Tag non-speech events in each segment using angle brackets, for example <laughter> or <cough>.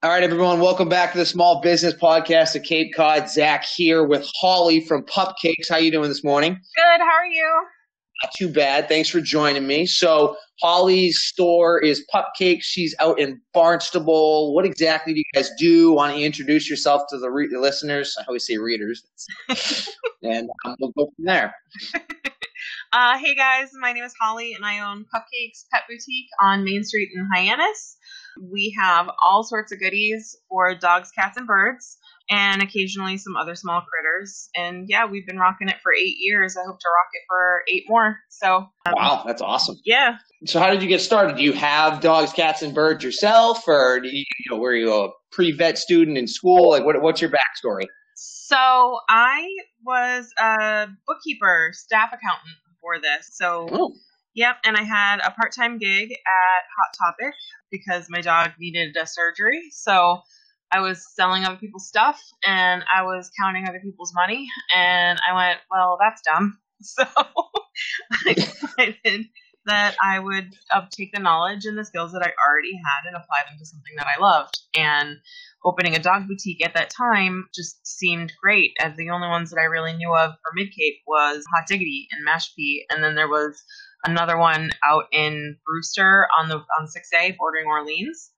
All right, everyone, welcome back to the Small Business Podcast of Cape Cod. Zach here with Holly from Pupcakes. How you doing this morning? Good. How are you? Not too bad. Thanks for joining me. So Holly's store is Pupcakes. She's out in Barnstable. What exactly do you guys do? Why don't you introduce yourself to the, re- the listeners? I always say readers, <laughs> and um, we'll go from there. <laughs> Uh, hey guys, my name is Holly, and I own Pupcakes Pet Boutique on Main Street in Hyannis. We have all sorts of goodies for dogs, cats, and birds, and occasionally some other small critters. And yeah, we've been rocking it for eight years. I hope to rock it for eight more. So um, Wow, that's awesome. yeah. So how did you get started? Do you have dogs, cats, and birds yourself, or do you, you know, were you a pre-vet student in school? Like, what, what's your backstory? So I was a bookkeeper, staff accountant before this. So Oh, Yep, and I had a part time gig at Hot Topic because my dog needed a surgery. So I was selling other people's stuff and I was counting other people's money. And I went, well, that's dumb. <laughs> So I decided that I would uh, take the knowledge and the skills that I already had and apply them to something that I loved. And opening a dog boutique at that time just seemed great, as the only ones that I really knew of for Mid Cape was Hot Diggity and Mashpee. And then there was another one out in Brewster on the on 6A bordering Orleans.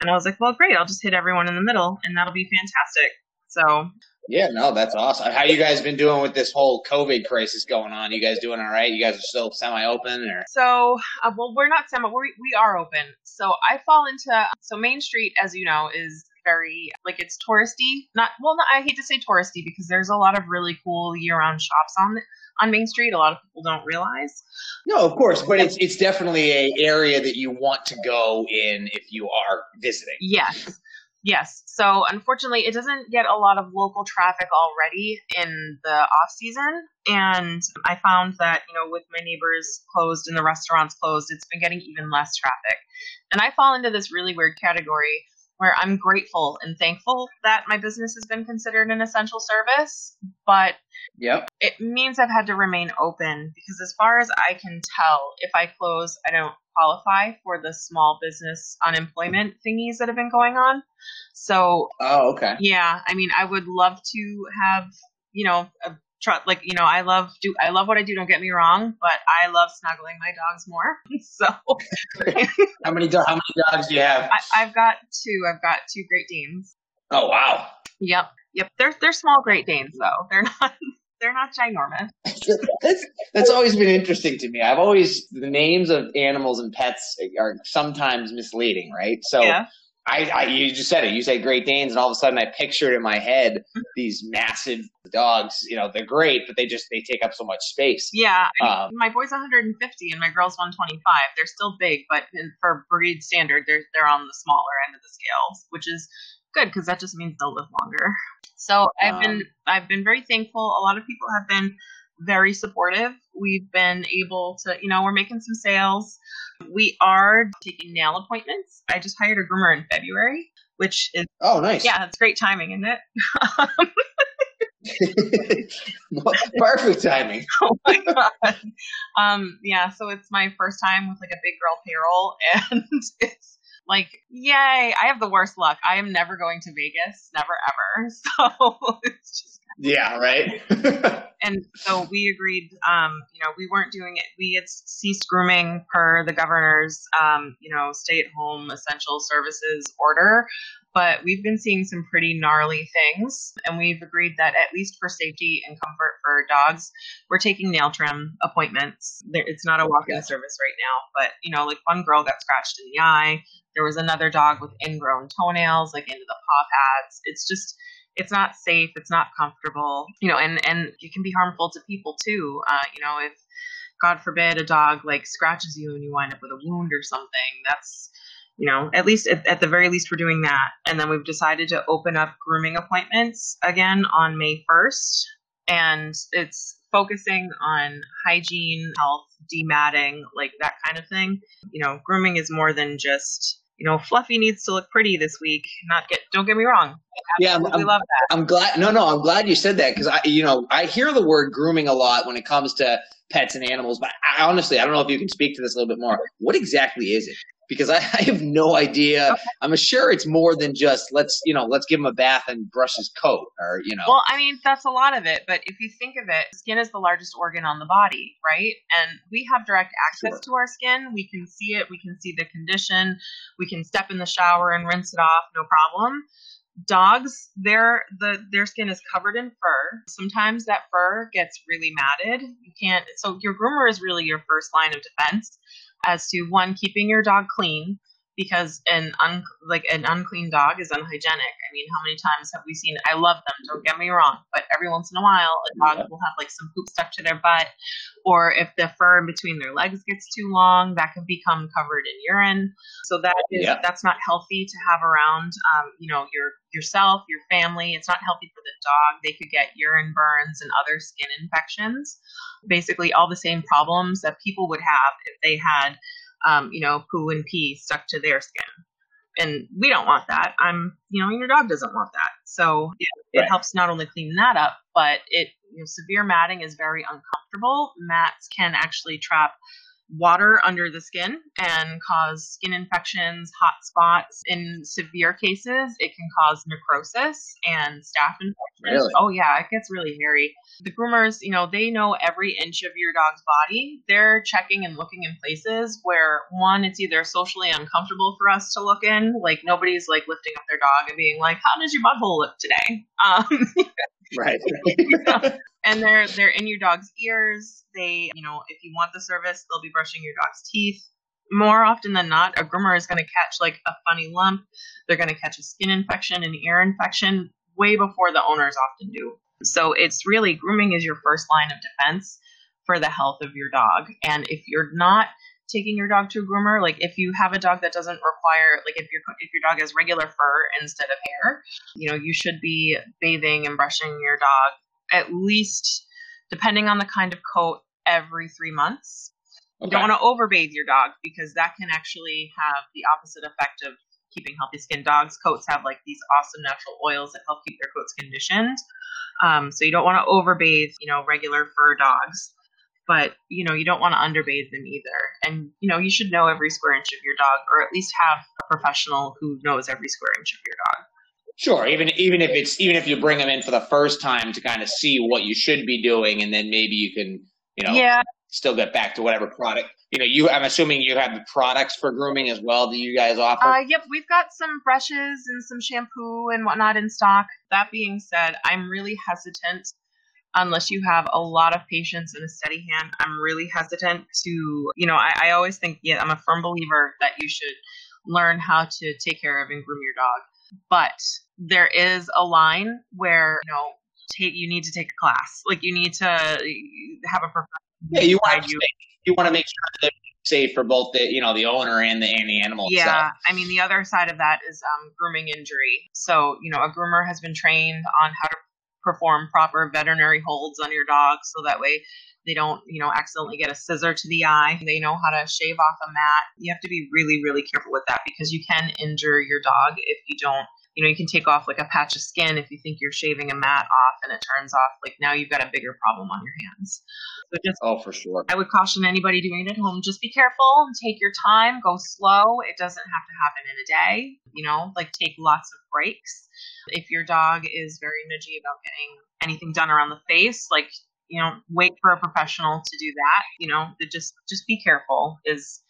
And I was like, well, great, I'll just hit everyone in the middle and that'll be fantastic. So yeah, no, that's awesome. How you guys been doing with this whole COVID crisis going on? You guys doing all right? You guys are still semi-open, or So, uh, well, we're not semi. We we are open. So I fall into so Main Street, as you know, is very like it's touristy. Not well, not, I hate to say touristy because there's a lot of really cool year-round shops on on Main Street. A lot of people don't realize. no? Of course, but it's it's definitely a area that you want to go in if you are visiting. Yes. Yes. So unfortunately, it doesn't get a lot of local traffic already in the off season. And I found that, you know, with my neighbors closed and the restaurants closed, it's been getting even less traffic. And I fall into this really weird category where I'm grateful and thankful that my business has been considered an essential service, but Yep. it means I've had to remain open because, as far as I can tell, if I close, I don't qualify for the small business unemployment thingies that have been going on. So, Oh, okay. yeah, I mean, I would love to have, you know, a tr- like you know, I love do I love what I do. Don't get me wrong, but I love snuggling my dogs more. <laughs> so, <laughs> How many do- how many dogs do you have? I, I've got two. I've got two Great Danes. Oh, wow. Yep, yep. They're they're small Great Danes though. They're not. <laughs> They're not ginormous. that's that's always been interesting to me. I've always the names of animals and pets are sometimes misleading, right? So yeah. I, I you just said it. You say Great Danes, and all of a sudden I pictured in my head these massive dogs. You know, they're great, but they just they take up so much space. Yeah, Um, my boy's 150 and my girl's 125. They're still big, but for breed standard, they're they're on the smaller end of the scales, which is good because that just means they'll live longer. So I've been I've been very thankful. A lot of people have been very supportive. We've been able to, you know, we're making some sales. We are taking nail appointments. I just hired a groomer in February, which is Oh, nice. yeah, it's great timing, isn't it? <laughs> Perfect timing. <laughs> oh my god. Um, yeah, so it's my first time with like a big girl payroll, <laughs> and it's like, yay! I have the worst luck. I am never going to Vegas, never ever. So it's just, Yeah, right. <laughs> and so we agreed. Um, you know, we weren't doing it. We had ceased grooming per the governor's, um, you know, stay-at-home essential services order. But we've been seeing some pretty gnarly things, and we've agreed that at least for safety and comfort for dogs, we're taking nail trim appointments. It's not a walk-in Gotcha. service right now, but you know, like one girl got scratched in the eye. There was another dog with ingrown toenails, like into the paw pads. It's just, it's not safe. It's not comfortable. You know, and and it can be harmful to people too. Uh, you know, if God forbid a dog like scratches you and you wind up with a wound or something, that's you know, at least at, at the very least, we're doing that. And then we've decided to open up grooming appointments again on May 1st. And it's focusing on hygiene, health, dematting, like that kind of thing. You know, grooming is more than just, you know, Fluffy needs to look pretty this week. Not get, don't get me wrong. Yeah, I'm, I'm, love that. I'm glad. No, no, I'm glad you said that because I, you know, I hear the word grooming a lot when it comes to pets and animals. But I, honestly, I don't know if you can speak to this a little bit more. What exactly is it? Because I, <laughs> I have no idea. Okay. I'm sure it's more than just let's you know let's give him a bath and brush his coat or you know. Well, I mean that's a lot of it, but if you think of it, skin is the largest organ on the body, right? And we have direct access sure. to our skin. We can see it. We can see the condition. We can step in the shower and rinse it off, no problem dogs their the their skin is covered in fur sometimes that fur gets really matted you can't so your groomer is really your first line of defense as to one keeping your dog clean because an un, like an unclean dog is unhygienic. I mean, how many times have we seen? I love them, don't get me wrong, but every once in a while, a dog yeah. will have like some poop stuck to their butt, or if the fur in between their legs gets too long, that can become covered in urine. So that is yeah. that's not healthy to have around. Um, you know, your yourself, your family. It's not healthy for the dog. They could get urine burns and other skin infections. Basically, all the same problems that people would have if they had um, you know, poo and pee stuck to their skin. And we don't want that. I'm, you know, your dog doesn't want that. So it, it helps not only clean that up, but it, you know, severe matting is very uncomfortable. Mats can actually trap water under the skin and cause skin infections, hot spots. In severe cases, it can cause necrosis and staph infections. Really? Oh yeah, it gets really hairy. The groomers, you know, they know every inch of your dog's body. They're checking and looking in places where one, it's either socially uncomfortable for us to look in, like nobody's like lifting up their dog and being like, "How does your butthole look today?" Um, <laughs> right. <laughs> <laughs> and they're they're in your dog's ears. They, you know, if you want the service, they'll be brushing your dog's teeth. More often than not, a groomer is going to catch like a funny lump. They're going to catch a skin infection, an ear infection, way before the owners often do. So it's really grooming is your first line of defense for the health of your dog. And if you're not taking your dog to a groomer, like if you have a dog that doesn't require, like if your if your dog has regular fur instead of hair, you know, you should be bathing and brushing your dog at least, depending on the kind of coat, every three months. Okay. You don't want to overbathe your dog because that can actually have the opposite effect of keeping healthy skin. Dogs' coats have like these awesome natural oils that help keep their coats conditioned. Um, so you don't want to overbathe, you know, regular fur dogs, but you know you don't want to underbathe them either. And you know you should know every square inch of your dog, or at least have a professional who knows every square inch of your dog. Sure, even even if it's even if you bring them in for the first time to kind of see what you should be doing, and then maybe you can, you know, yeah. still get back to whatever product. You know, you I'm assuming you have the products for grooming as well. that you guys offer? Uh, yep, we've got some brushes and some shampoo and whatnot in stock. That being said, I'm really hesitant unless you have a lot of patience and a steady hand. I'm really hesitant to, you know, I, I always think, yeah, I'm a firm believer that you should learn how to take care of and groom your dog. But there is a line where you know take you need to take a class. Like you need to have a professional. Yeah, you want to you. you want to make sure that it's safe for both the you know the owner and the and the animal. Yeah, itself. I mean the other side of that is um, grooming injury. So you know a groomer has been trained on how to perform proper veterinary holds on your dog, so that way they don't, you know, accidentally get a scissor to the eye. They know how to shave off a mat. You have to be really, really careful with that because you can injure your dog if you don't you know, you can take off like a patch of skin if you think you're shaving a mat off and it turns off. Like now you've got a bigger problem on your hands. So just, oh, for sure. I would caution anybody doing it at home. Just be careful and take your time. Go slow. It doesn't have to happen in a day. You know, like take lots of breaks. If your dog is very nudgy about getting anything done around the face, like you know, wait for a professional to do that. You know, just just be careful. Is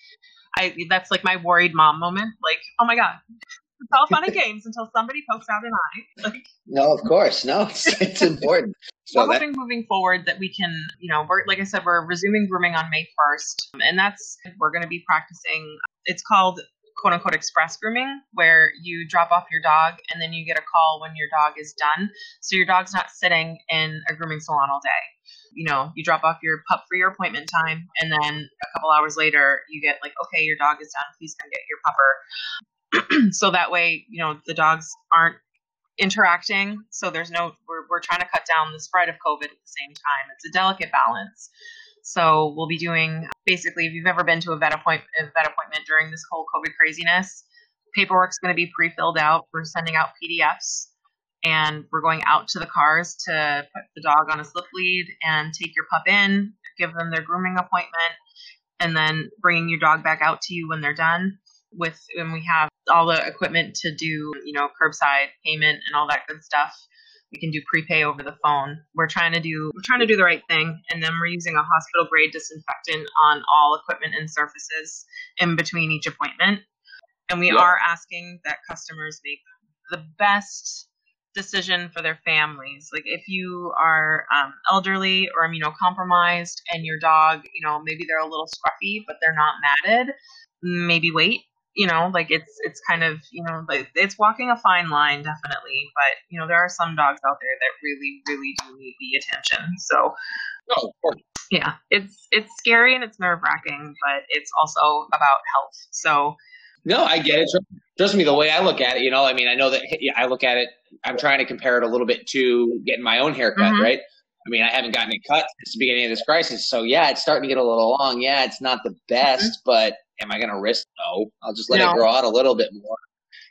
I that's like my worried mom moment. Like, oh my god, it's all fun and <laughs> games until somebody pokes out an eye. Like, no, of course, no, <laughs> it's, it's important. <laughs> So we're that... hoping moving forward that we can, you know, we're like I said, we're resuming grooming on May first, and that's we're going to be practicing. It's called quote unquote express grooming, where you drop off your dog and then you get a call when your dog is done. So your dog's not sitting in a grooming salon all day. You know, you drop off your pup for your appointment time, and then a couple hours later, you get like, okay, your dog is done. Please come get your pupper. <clears throat> so that way, you know, the dogs aren't interacting. So there's no, we're, we're trying to cut down the spread of COVID at the same time. It's a delicate balance. So we'll be doing basically, if you've ever been to a vet, appoint, a vet appointment during this whole COVID craziness, paperwork's going to be pre-filled out. We're sending out PDFs and we're going out to the cars to put the dog on a slip lead and take your pup in, give them their grooming appointment, and then bringing your dog back out to you when they're done with when we have all the equipment to do, you know, curbside payment and all that good stuff. We can do prepay over the phone. We're trying to do we're trying to do the right thing, and then we're using a hospital grade disinfectant on all equipment and surfaces in between each appointment. And we are asking that customers make the best decision for their families. Like if you are um, elderly or immunocompromised and your dog, you know, maybe they're a little scruffy, but they're not matted, maybe wait. You know, like it's it's kind of you know like it's walking a fine line definitely, but you know there are some dogs out there that really really do need the attention. So, oh, yeah, it's it's scary and it's nerve wracking, but it's also about health. So no, I get it. Trust me, the way I look at it, you know, I mean, I know that I look at it. I'm trying to compare it a little bit to getting my own haircut, mm-hmm. right? I mean, I haven't gotten it cut since the beginning of this crisis, so yeah, it's starting to get a little long. Yeah, it's not the best, mm-hmm. but am I going to risk? No, I'll just let no. it grow out a little bit more.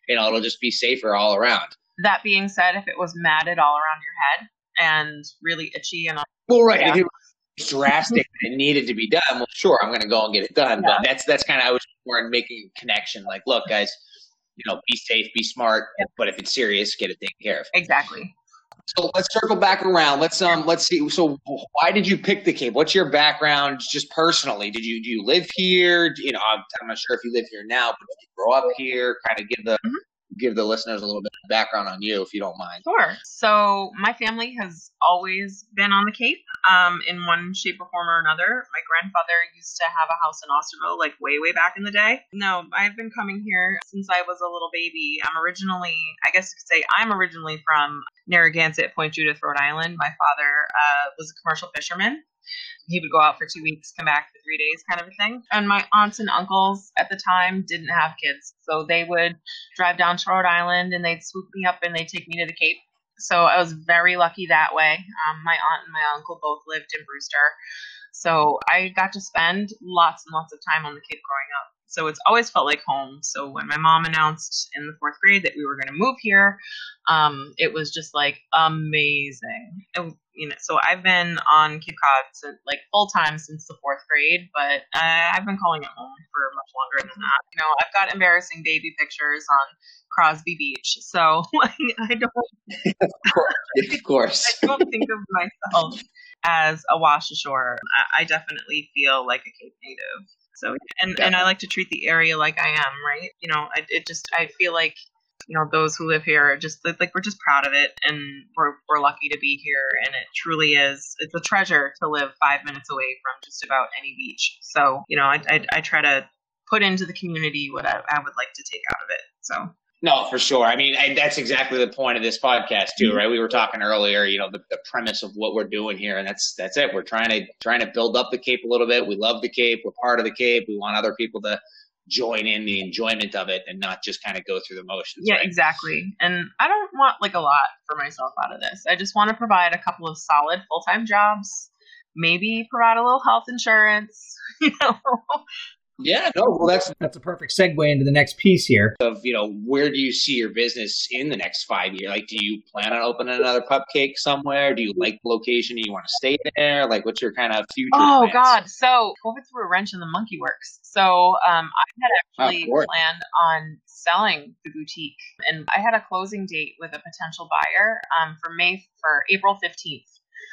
You know, it'll just be safer all around. That being said, if it was matted all around your head and really itchy and well, right, yeah. if it was drastic and it needed to be done, well, sure, I'm going to go and get it done. Yeah. But that's that's kind of I was more in making a connection. Like, look, guys, you know, be safe, be smart, yeah. but if it's serious, get it taken care of. Exactly. So let's circle back around. Let's um let's see. So why did you pick the Cape? What's your background just personally? Did you do you live here? You know, I'm, I'm not sure if you live here now, but did you grow up here? Kind of give the mm-hmm give the listeners a little bit of background on you, if you don't mind. Sure. So my family has always been on the Cape, um, in one shape or form or another. My grandfather used to have a house in Osterville, like way, way back in the day. No, I've been coming here since I was a little baby. I'm originally, I guess you could say, I'm originally from Narragansett, Point Judith, Rhode Island. My father uh, was a commercial fisherman he would go out for two weeks, come back for three days, kind of a thing. And my aunts and uncles at the time didn't have kids, so they would drive down to Rhode Island and they'd swoop me up and they'd take me to the Cape. So I was very lucky that way. Um, my aunt and my uncle both lived in Brewster, so I got to spend lots and lots of time on the Cape growing up. So it's always felt like home. So when my mom announced in the fourth grade that we were going to move here, um, it was just like amazing. It, you know, so I've been on Cape Cod since, like full time since the fourth grade, but uh, I've been calling it home for much longer than that. You know, I've got embarrassing baby pictures on Crosby Beach, so <laughs> like, I don't. <laughs> of course, <laughs> of course. I don't think of myself as a wash ashore. I, I definitely feel like a Cape native. So and and I like to treat the area like I am, right? You know, I, it just I feel like you know those who live here are just like we're just proud of it and we're, we're lucky to be here and it truly is it's a treasure to live five minutes away from just about any beach. So you know i, I, I try to put into the community what I, I would like to take out of it so no, for sure. I mean, I, that's exactly the point of this podcast too, right? We were talking earlier, you know, the, the, premise of what we're doing here, and that's that's it. We're trying to trying to build up the Cape a little bit. We love the Cape. We're part of the Cape. We want other people to join in the enjoyment of it and not just kind of go through the motions. Yeah, right? exactly. And I don't want like a lot for myself out of this. I just want to provide a couple of solid full time jobs, maybe provide a little health insurance, <laughs> you know, yeah, no, well, that's that's a perfect segue into the next piece here. Of you know, where do you see your business in the next five years? Like, do you plan on opening another Pupcake somewhere? Do you like the location? Do you want to stay there? Like, what's your kind of future? Oh plans? God, so COVID threw a wrench in the monkey works. So um, I had actually planned on selling the boutique, and I had a closing date with a potential buyer um, for May for April fifteenth.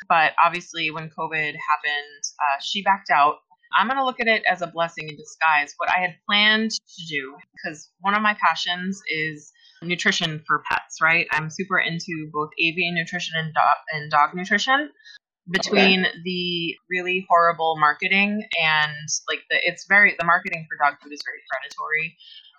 But obviously, when COVID happened, uh, she backed out I'm going to look at it as a blessing in disguise. What I had planned to do, because one of my passions is nutrition for pets, right? I'm super into both avian nutrition and dog, and dog nutrition. Between okay. the really horrible marketing and like the, it's very, the marketing for dog food is very predatory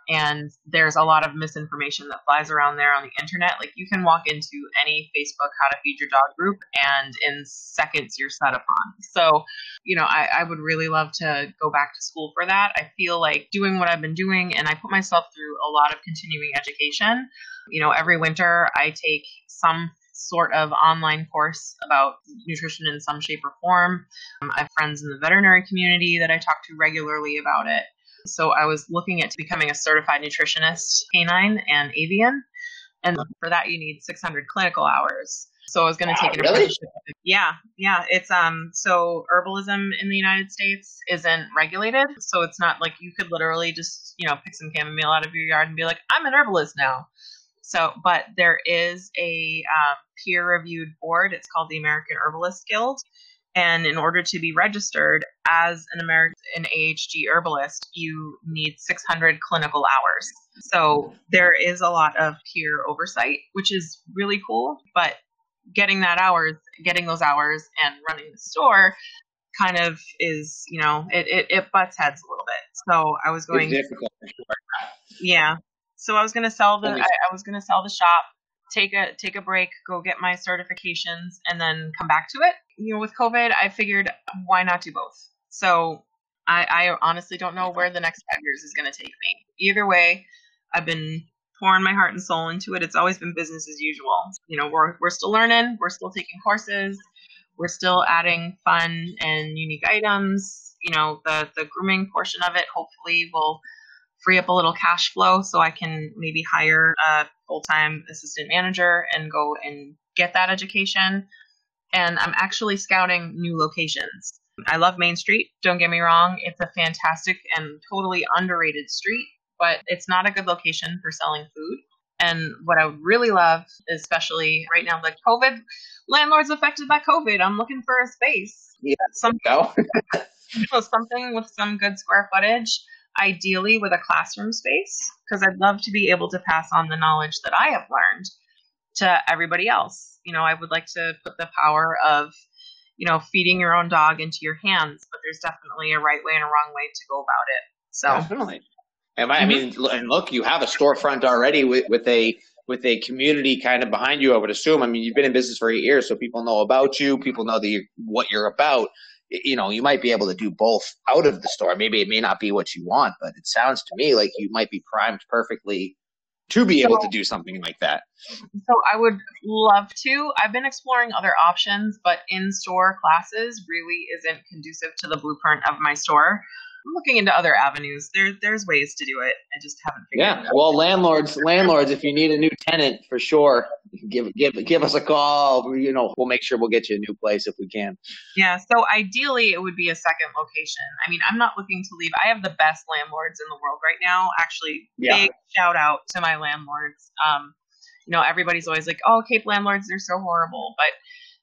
and there's a lot of misinformation that flies around there on the internet. Like you can walk into any Facebook how to feed your dog group and in seconds you're set upon. So, you know, I, I would really love to go back to school for that. I feel like doing what I've been doing and I put myself through a lot of continuing education. You know, every winter I take some sort of online course about nutrition in some shape or form. Um, I have friends in the veterinary community that I talk to regularly about it. So I was looking at becoming a certified nutritionist, canine and avian. And for that, you need 600 clinical hours. So I was going to take Wow, an really? apprenticeship. Yeah, yeah. It's um. So herbalism in the United States isn't regulated, so it's not like you could literally just you know pick some chamomile out of your yard and be like, I'm an herbalist now. So, but there is a um, peer-reviewed board. It's called the American Herbalist Guild, and in order to be registered as an American an AHG herbalist, you need 600 clinical hours. So there is a lot of peer oversight, which is really cool. But getting that hours, getting those hours, and running the store kind of is, you know, it, it, it butts heads a little bit. So I was going, It's difficult. yeah. So I was gonna sell the, I, I was gonna sell the shop, take a take a break, go get my certifications, and then come back to it. You know, with COVID, I figured why not do both. So I, I honestly don't know where the next five years is gonna take me. Either way, I've been pouring my heart and soul into it. It's always been business as usual. You know, we're we're still learning, we're still taking courses, we're still adding fun and unique items. You know, the the grooming portion of it hopefully will free up a little cash flow so I can maybe hire a full time assistant manager and go and get that education. And I'm actually scouting new locations. I love Main Street, don't get me wrong. It's a fantastic and totally underrated street, but it's not a good location for selling food. And what I would really love, especially right now, like COVID, landlords affected by COVID, I'm looking for a space. Yeah. Some No? <laughs> so something with some good square footage, ideally with a classroom space, because I'd love to be able to pass on the knowledge that I have learned to everybody else. You know, I would like to put the power of, you know, feeding your own dog into your hands, but there's definitely a right way and a wrong way to go about it. So Definitely. And I I mean, and look, you have a storefront already with, with a with a community kind of behind you. I would assume. I mean, you've been in business for eight years, so people know about you. People know that you, what you're about. You know, you might be able to do both out of the store. Maybe it may not be what you want, but it sounds to me like you might be primed perfectly to be able to do something like that. So I would love to. I've been exploring other options, but in-store classes really isn't conducive to the blueprint of my store. I'm looking into other avenues. There, there's ways to do it. I just haven't figured Yeah. it out. Well, landlords, landlords, if you need a new tenant for sure, give give give us a call. You know, we'll make sure we'll get you a new place if we can. Yeah. So ideally, it would be a second location. I mean, I'm not looking to leave. I have the best landlords in the world right now. Actually, Yeah. big shout out to my landlords. Um, you know, everybody's always like, "Oh, Cape landlords, they're so horrible," but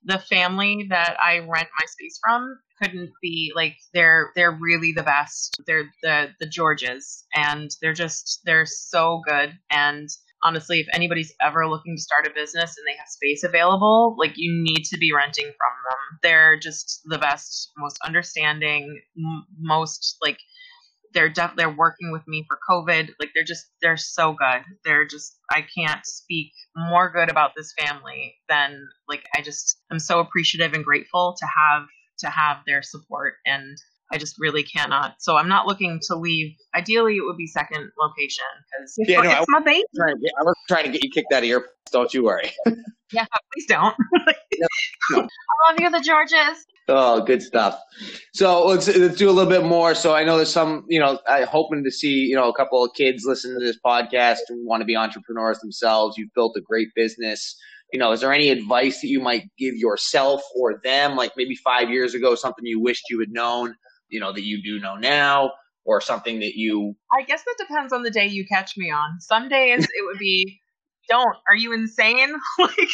the family that I rent my space from couldn't be like they're they're really the best. They're the the Georges and they're just they're so good and honestly if anybody's ever looking to start a business and they have space available like you need to be renting from them. They're just the best, most understanding, m- most like they're def- they're working with me for COVID. Like they're just they're so good. They're just I can't speak more good about this family than like I just I'm so appreciative and grateful to have to have their support and I just really cannot. So I'm not looking to leave. Ideally, it would be second location because Yeah, no, I- it's my baby. Trying to get- I was trying to get you kicked out of your. Don't you worry. <laughs> Yeah, please don't. <laughs> no. I love you, the Georges. Oh, good stuff. So let's, let's do a little bit more. So I know there's some, you know, I hoping to see, you know, a couple of kids listen to this podcast and want to be entrepreneurs themselves. You've built a great business. You know, is there any advice that you might give yourself or them, like maybe five years ago, something you wished you had known, you know, that you do know now, or something that you, I guess that depends on the day you catch me on. Some days it would be, <laughs> don't. Are you insane? <laughs> like,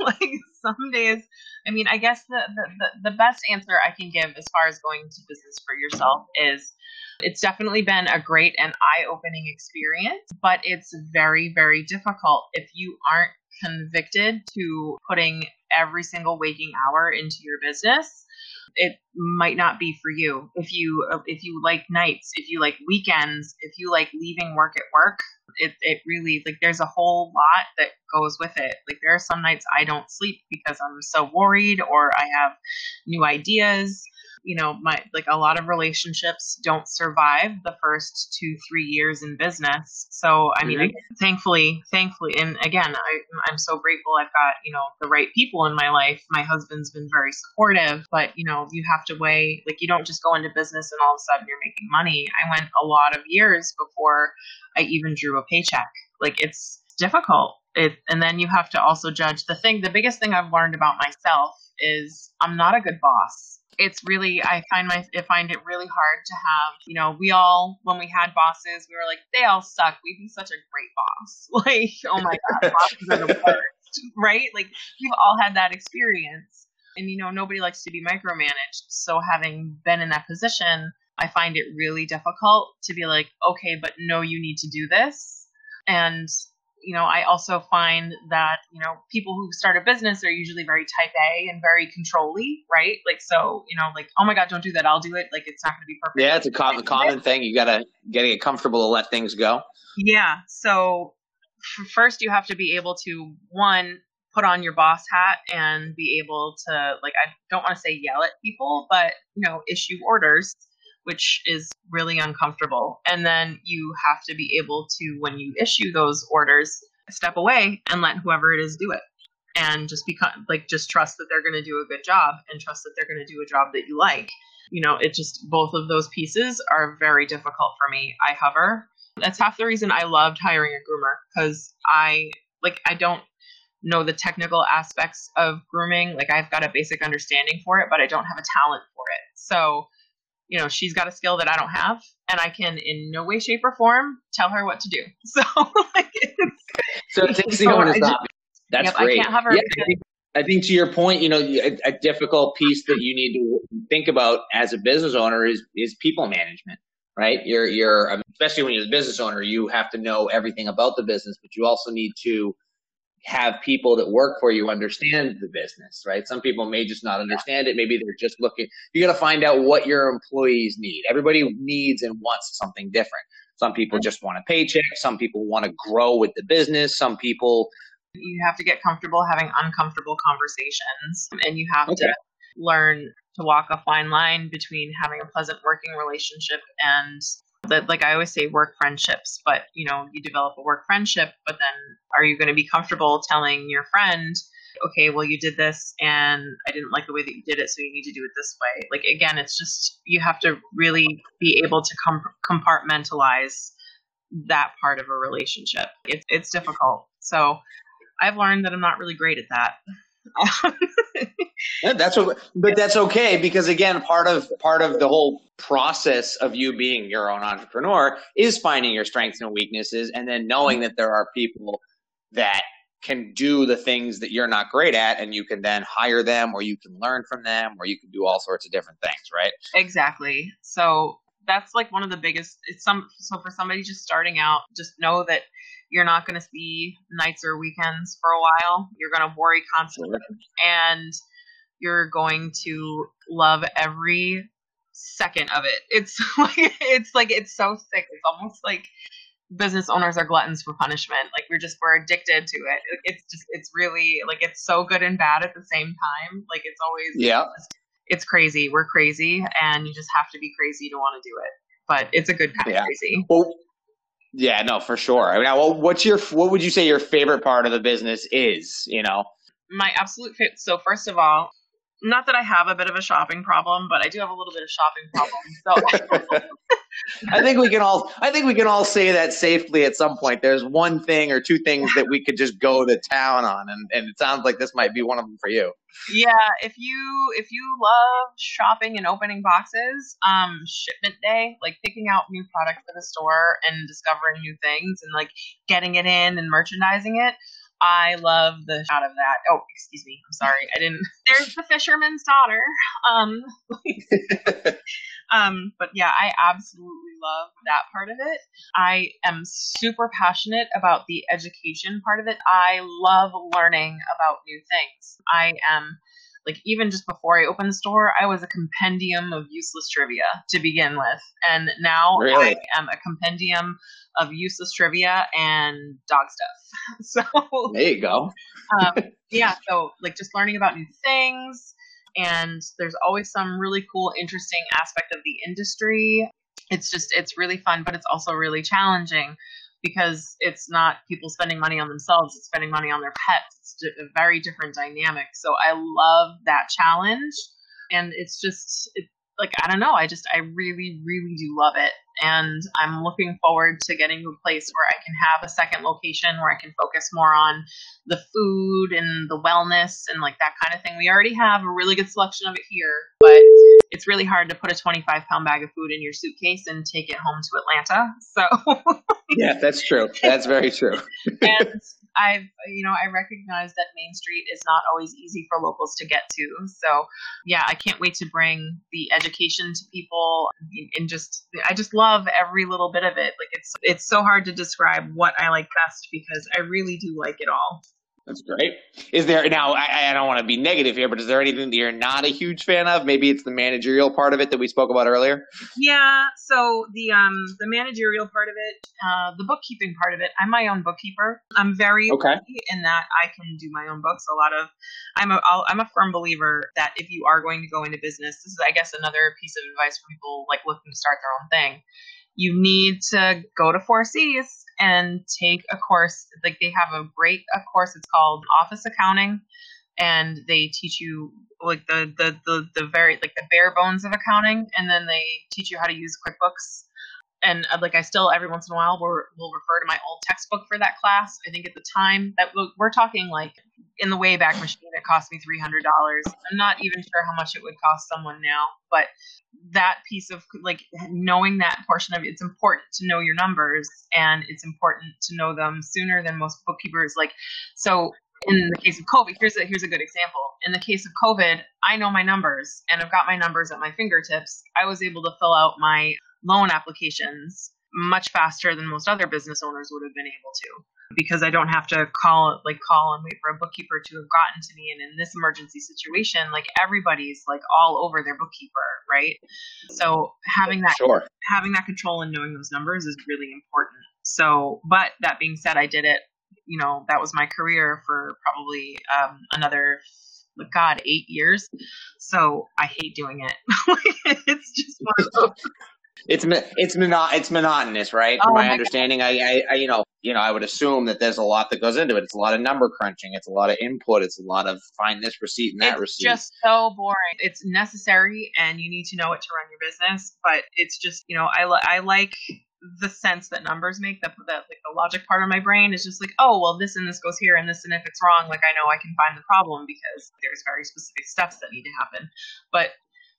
like some days. I mean, I guess the, the the the best answer I can give as far as going to business for yourself is, it's definitely been a great and eye-opening experience, but it's very very difficult if you aren't convicted to putting every single waking hour into your business it might not be for you. If you if you like nights if you like weekends if you like leaving work at work it, it really like there's a whole lot that goes with it. Like there are some nights i don't sleep because i'm so worried or i have new ideas you know my like a lot of relationships don't survive the first two three years in business. So i mean Mhm. thankfully thankfully and again I, i'm so grateful i've got you know the right people in my life. My husband's been very supportive but you know you have to weigh like you don't just go into business and all of a sudden you're making money. I went a lot of years before i even drew a paycheck. Like it's difficult. It and then you have to also judge. The thing the biggest thing i've learned about myself is i'm not a good boss it's really i find my i find it really hard to have you know we all when we had bosses we were like they all suck. We'd be such a great boss. <laughs> Like oh my god <laughs> bosses are the worst right? Like we've all had that experience. And you know nobody likes to be micromanaged. So having been in that position i find it really difficult to be like okay but no you need to do this. And you know, I also find that, you know, people who start a business are usually very type A and very controlly, right? Like, so, you know, like, oh my God, don't do that. I'll do it. Like, it's not going to be perfect. Yeah, it's a common, common thing. You got to get it comfortable to let things go. Yeah. So, first, you have to be able to, one, put on your boss hat and be able to, like, I don't want to say yell at people, but, you know, issue orders which is really uncomfortable. And then you have to be able to, when you issue those orders, step away and let whoever it is do it. And just become like, just trust that they're going to do a good job and trust that they're going to do a job that you like. You know, it just, both of those pieces are very difficult for me. I hover. That's half the reason I loved hiring a groomer because I, like, I don't know the technical aspects of grooming. Like, I've got a basic understanding for it, but I don't have a talent for it. So, you know, she's got a skill that I don't have, and I can in no way, shape, or form tell her what to do. <laughs> So, like, so it takes the onus off. That's yep, great. I can't have her. Yeah, I, think, I think to your point, you know, a, a difficult piece that you need to think about as a business owner is is people management right? You're, you're, especially when you're a business owner, you have to know everything about the business, but you also need to have people that work for you understand the business, right? Some people may just not understand it. Maybe they're just looking. You got to find out what your employees need. Everybody needs and wants something different. Some people mm-hmm. just want a paycheck. Some people want to grow with the business. Some people. You have to get comfortable having uncomfortable conversations and you have okay. to learn to walk a fine line between having a pleasant working relationship and that like I always say work friendships, but you know, you develop a work friendship, but then are you going to be comfortable telling your friend, okay, well you did this and I didn't like the way that you did it, so you need to do it this way. Like again, it's just you have to really be able to com- compartmentalize that part of a relationship. It's it's difficult. So I've learned that I'm not really great at that. That's what, but that's okay because again, part of part of the whole process of you being your own entrepreneur is finding your strengths and weaknesses, and then knowing that there are people that can do the things that you're not great at, and you can then hire them, or you can learn from them, or you can do all sorts of different things, right? Exactly. So that's like one of the biggest. It's some so for somebody just starting out, just know that you're not going to see nights or weekends for a while. You're going to worry constantly, and you're going to love every second of it. It's <laughs> like it's like it's so sick. It's almost like business owners are gluttons for punishment. Like we're just we're addicted to it. It's just it's really like it's so good and bad at the same time. Like it's always yeah. It's, crazy. We're crazy, and you just have to be crazy to want to do it. But it's a good kind yeah. of crazy. Well, yeah, no, for sure. I mean, well, what's your what would you say your favorite part of the business is? You know, my absolute favorite. So first of all, not that I have a bit of a shopping problem, but I do have a little bit of shopping problem. So <laughs> <laughs> I think we can all I think we can all say that safely at some point. There's one thing or two things that we could just go to town on and, and it sounds like this might be one of them for you. Yeah, if you if you love shopping and opening boxes, um shipment day, like picking out new products for the store and discovering new things and like getting it in and merchandising it, I love the shot of that. Oh, excuse me. I'm sorry. I didn't. <laughs> There's the fisherman's daughter. Um, <laughs> um, but yeah, I absolutely love that part of it. I am super passionate about the education part of it. I love learning about new things. I am like even just before I opened the store, I was a compendium of useless trivia to begin with, and now really? I am a compendium of useless trivia and dog stuff. <laughs> so there you go. um, <laughs> yeah, so like just learning about new things, and there's always some really cool, interesting aspect of the industry. It's just it's really fun, but it's also really challenging because it's not people spending money on themselves; it's spending money on their pets It's a very different dynamic. So I love that challenge, and it's just it, like I don't know, I just I really really do love it and I'm looking forward to getting to a place where I can have a second location where I can focus more on the food and the wellness and like that kind of thing. We already have a really good selection of it here, but it's really hard to put a 25 pound bag of food in your suitcase and take it home to Atlanta. So <laughs> yeah, that's true. That's very true. and <laughs> I've, you know, I recognize that Main Street is not always easy for locals to get to. So, yeah, I can't wait to bring the education to people and just, I just love every little bit of it. Like it's, it's so hard to describe what I like best because I really do like it all. That's great. Is there now? I, I don't want to be negative here, but is there anything that you're not a huge fan of? Maybe it's the managerial part of it that we spoke about earlier. Yeah. So the um the managerial part of it, uh, the bookkeeping part of it. I'm my own bookkeeper. I'm very okay in that I can do my own books. A lot of I'm a I'm a firm believer that if you are going to go into business, this is I guess another piece of advice for people like looking to start their own thing. You need to go to Four Cs and take a course. Like they have a great a course. It's called Office Accounting, and they teach you like the the the, the very like the bare bones of accounting, and then they teach you how to use QuickBooks. And uh, like I still every once in a while will refer to my old textbook for that class. I think at the time that we're talking like in the Wayback Machine, it cost me three hundred dollars. I'm not even sure how much it would cost someone now, but that piece of like knowing that portion of it, it's important to know your numbers, and it's important to know them sooner than most bookkeepers. Like, so in the case of COVID, here's a here's a good example. In the case of COVID, I know my numbers, and I've got my numbers at my fingertips. I was able to fill out my loan applications much faster than most other business owners would have been able to because I don't have to call like call and wait for a bookkeeper to have gotten to me. And in this emergency situation, like everybody's like all over their bookkeeper, right? So having that sure. having that control and knowing those numbers is really important. So, but that being said, I did it. You know, that was my career for probably um, another God, eight years. So I hate doing it. <laughs> it's just one of <laughs> those. It's it's mono- it's monotonous, right? Oh, From my, oh, my understanding, I, I, I, you know you know I would assume that there's a lot that goes into it. It's a lot of number crunching. It's a lot of input. It's a lot of find this receipt and that it's receipt. It's just so boring. It's necessary, and you need to know it to run your business. But it's just you know I li- I like the sense that numbers make that that like the logic part of my brain is just like oh well this and this goes here and this and if it's wrong like I know I can find the problem because there's very specific steps that need to happen. But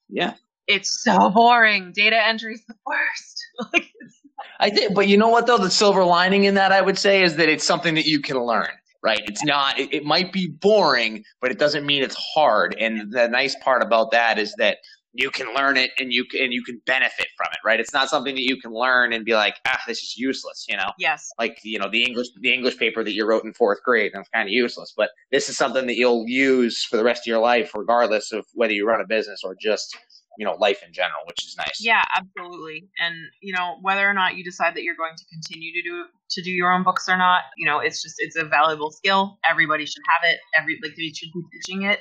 yeah it's so boring. Data entry is the worst. <laughs> I think, but you know what though? The silver lining in that I would say is that it's something that you can learn. Right? It's not. It, it might be boring, but it doesn't mean it's hard. And the nice part about that is that you can learn it and you can and you can benefit from it right it's not something that you can learn and be like ah this is useless you know yes like you know the english the english paper that you wrote in fourth grade that's kind of useless but this is something that you'll use for the rest of your life regardless of whether you run a business or just you know life in general which is nice. Yeah absolutely. And you know whether or not you decide that you're going to continue to do to do your own books or not you know it's just it's a valuable skill. Everybody should have it. Every like they should be teaching it.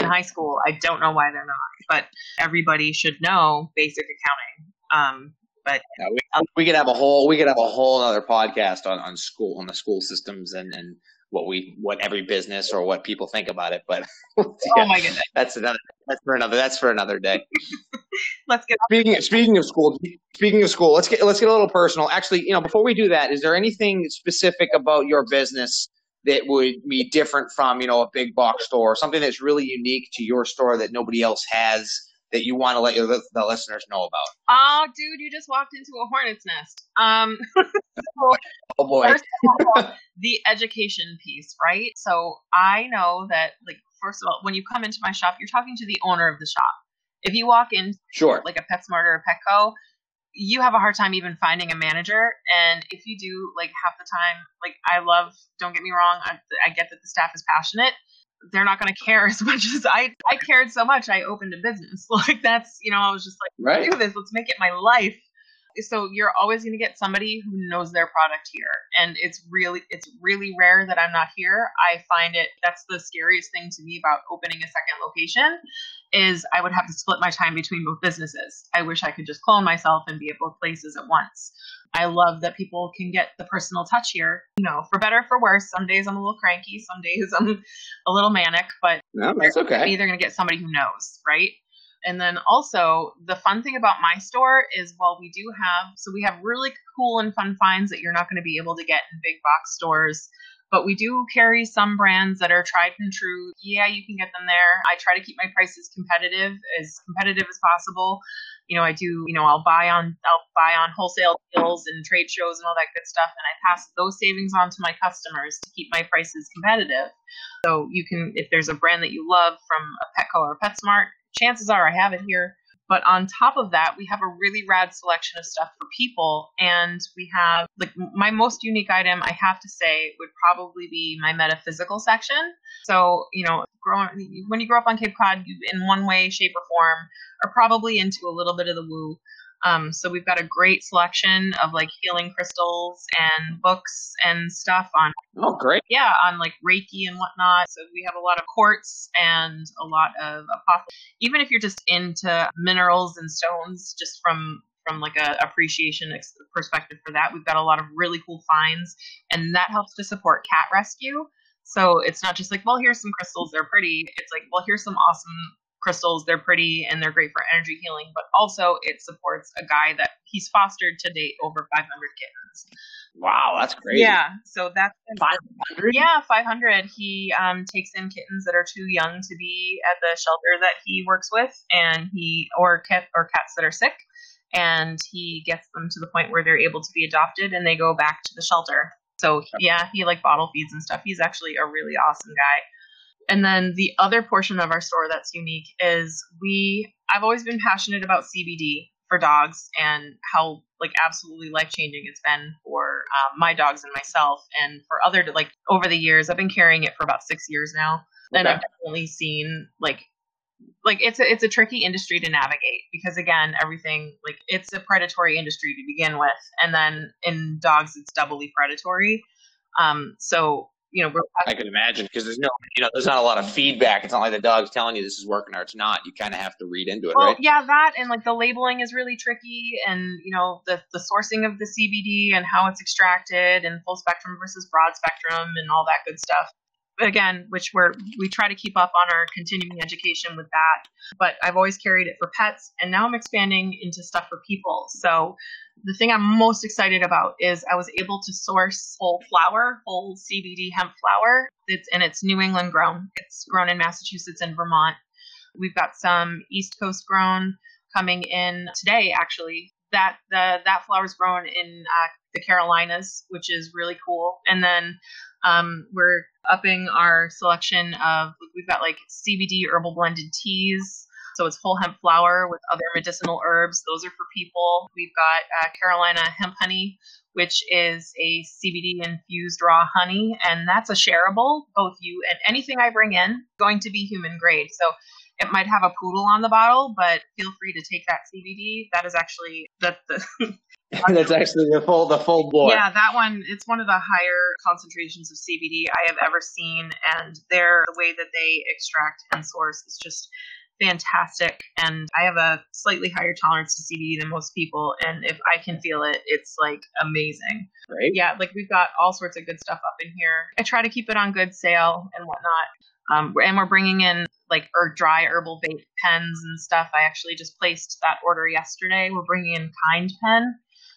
In high school i don't know why they're not but everybody should know basic accounting. Um but yeah, we, we could have a whole we could have a whole other podcast on on school on the school systems and and what we what every business or what people think about it. But <laughs> oh yeah, oh my goodness, that's another that's for another that's for another day. <laughs> let's get speaking of, speaking of school. Speaking of school, let's get let's get a little personal. Actually, you know, before we do that, is there anything specific about your business? That would be different from, you know, a big box store, or something that's really unique to your store that nobody else has that you want to let your, the listeners know about? Oh, dude, you just walked into a hornet's nest. Um, <laughs> so, oh boy. all, the education piece, right? So I know that, like, first of all, when you come into my shop, you're talking to the owner of the shop. If you walk in, sure, like a PetSmart or a Petco, you have a hard time even finding a manager. And if you do, like half the time, like I love, don't get me wrong, I, I get that the staff is passionate, they're not going to care <laughs> as much as I I cared so much. I opened a business. <laughs> Like that's you know I was just like right. do this. Let's make it my life. So you're always going to get somebody who knows their product here, and it's really it's really rare that I'm not here. I find it that's the scariest thing to me about opening a second location is I would have to split my time between both businesses. I wish I could just clone myself and be at both places at once. I love that people can get the personal touch here. You know, for better for worse. Some days I'm a little cranky. Some days I'm a little manic, but no, that's okay. They're either going to get somebody who knows, right? And then also, the fun thing about my store is while we do have, so we have really cool and fun finds that you're not going to be able to get in big box stores. But we do carry some brands that are tried and true. Yeah, you can get them there. I try to keep my prices competitive, as competitive as possible. You know, I do, you know, I'll buy on I'll buy on wholesale deals and trade shows and all that good stuff and I pass those savings on to my customers to keep my prices competitive. So you can if there's a brand that you love from a Petco or PetSmart, chances are I have it here. But on top of that, we have a really rad selection of stuff for people. And we have, like, my most unique item, I have to say, would probably be my metaphysical section. So, you know, growing, when you grow up on Cape Cod, you, in one way, shape, or form, are probably into a little bit of the woo. Um, so we've got a great selection of like healing crystals and books and stuff on. Oh, great! Yeah, on like Reiki and whatnot. So we have a lot of quartz and a lot of apothecary. Even if you're just into minerals and stones, just from from like a appreciation perspective for that, we've got a lot of really cool finds, and that helps to support cat rescue. So it's not just like, well, here's some crystals, they're pretty. It's like, well, here's some awesome crystals. They're pretty and they're great for energy healing, but also it supports a guy that he's fostered to date over 500 kittens. Wow, that's great. Yeah, so that's 500. Yeah, 500. He um, takes in kittens that are too young to be at the shelter that he works with, and he or cat or cats that are sick, and he gets them to the point where they're able to be adopted, and they go back to the shelter. So yeah, he like bottle feeds and stuff. He's actually a really awesome guy. And then the other portion of our store that's unique is we I've always been passionate about CBD for dogs and how like absolutely life changing it's been for um, my dogs and myself and for other like over the years I've been carrying it for about six years now. And I've definitely seen like like it's a it's a tricky industry to navigate because again everything like it's a predatory industry to begin with. And then in dogs it's doubly predatory. Um so you know, I could imagine because there's no, you know, there's not a lot of feedback. It's not like the dog's telling you this is working or it's not. You kind of have to read into it, well, right? Yeah, that and like the labeling is really tricky, and you know, the the sourcing of the CBD and how it's extracted, and full spectrum versus broad spectrum, and all that good stuff again, which we're we try to keep up on our continuing education with that. But I've always carried it for pets, and now I'm expanding into stuff for people. So the thing I'm most excited about is I was able to source whole flower, whole CBD hemp flower. It's and it's New England grown. It's grown in Massachusetts and Vermont. We've got some East Coast grown coming in today, actually. That the that flower's grown in uh, the Carolinas, which is really cool. And then um, we're upping our selection of we've got like CBD herbal blended teas. So it's whole hemp flower with other medicinal herbs. Those are for people. We've got uh, Carolina hemp honey, which is a CBD infused raw honey, and that's a shareable. Both you and anything I bring in going to be human grade. So it might have a poodle on the bottle, but feel free to take that CBD. That is actually the, the <laughs> <laughs> That's actually the full the full bore. Yeah, that one. It's one of the higher concentrations of CBD I have ever seen, and their the way that they extract and source is just fantastic. And I have a slightly higher tolerance to CBD than most people, and if I can feel it, it's like amazing. Right? Yeah, like we've got all sorts of good stuff up in here. I try to keep it on good sale and whatnot. Um, and we're bringing in like or dry herbal vape pens and stuff. I actually just placed that order yesterday. We're bringing in Kind Pen,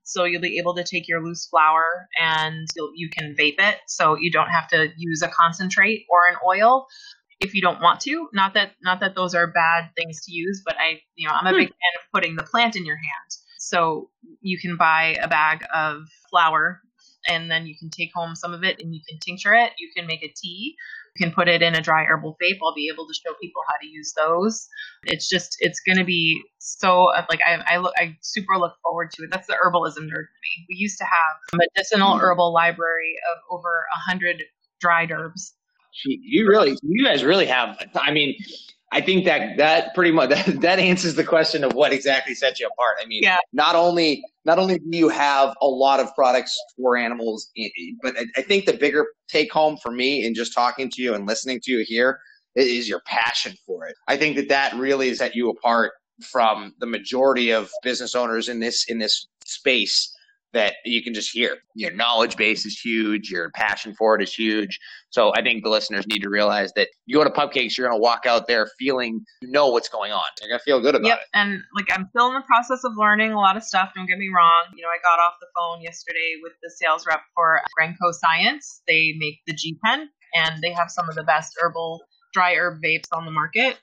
so you'll be able to take your loose flower and you can vape it. So you don't have to use a concentrate or an oil if you don't want to. Not that not that those are bad things to use, but I you know I'm a big hmm. fan of putting the plant in your hand. So you can buy a bag of flower and then you can take home some of it and you can tincture it. You can make a tea can put it in a dry herbal vape. I'll be able to show people how to use those. It's just it's going to be so like I I look I super look forward to it. That's the herbalism nerd for me. We used to have a medicinal mm-hmm. herbal library of over a hundred dried herbs. You really, you guys really have. I mean, I think that that pretty much <laughs> that, that answers the question of what exactly sets you apart. I mean, yeah. not only not only do you have a lot of products for animals, but I, I think the bigger take home for me in just talking to you and listening to you here is your passion for it. I think that that really set you apart from the majority of business owners in this in this space that you can just hear. Your knowledge base is huge. Your passion for it is huge. So I think the listeners need to realize that you go to Pupcakes, you're going to walk out there feeling you know what's going on. You're going to feel good about Yep, it. and like I'm still in the process of learning a lot of stuff. Don't get me wrong. You know, I got off the phone yesterday with the sales rep for Grenco Science. They make the G Pen, and they have some of the best herbal dry herb vapes on the market.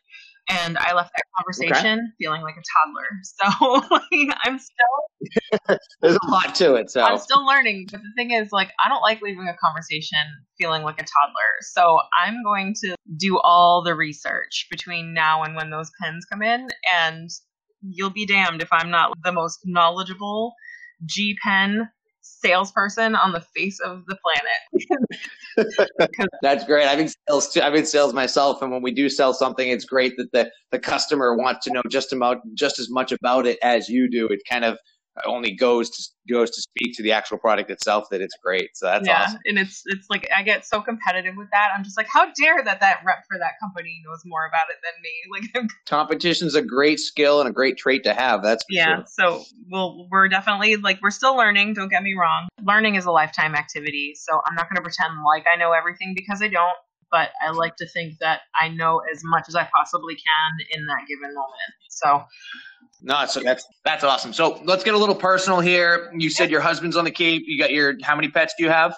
And I left that conversation feeling like a toddler. <laughs> So like, I'm still <laughs> There's a lot to it. So I'm still learning. But the thing is, like, I don't like leaving a conversation feeling like a toddler. So I'm going to do all the research between now and when those pens come in. And you'll be damned if I'm not the most knowledgeable G Pen salesperson on the face of the planet. <laughs> <laughs> That's great. I've been sales too. I've been sales myself, and when we do sell something, it's great that the the customer wants to know just about just as much about it as you do. It kind of only goes to goes to speak to the actual product itself that it's great. So that's yeah, awesome. and it's it's like I get so competitive with that. I'm just like, how dare that that rep for that company knows more about it than me? <laughs> Like, Competition's a great skill and a great trait to have. That's yeah sure. so we'll we're definitely like we're still learning don't get me wrong learning is a lifetime activity so i'm not going to pretend like i know everything because i don't but i like to think that i know as much as i possibly can in that given moment so No, so that's that's awesome. So let's get a little personal here. You said your husband's on the Cape. You got your how many pets do you have?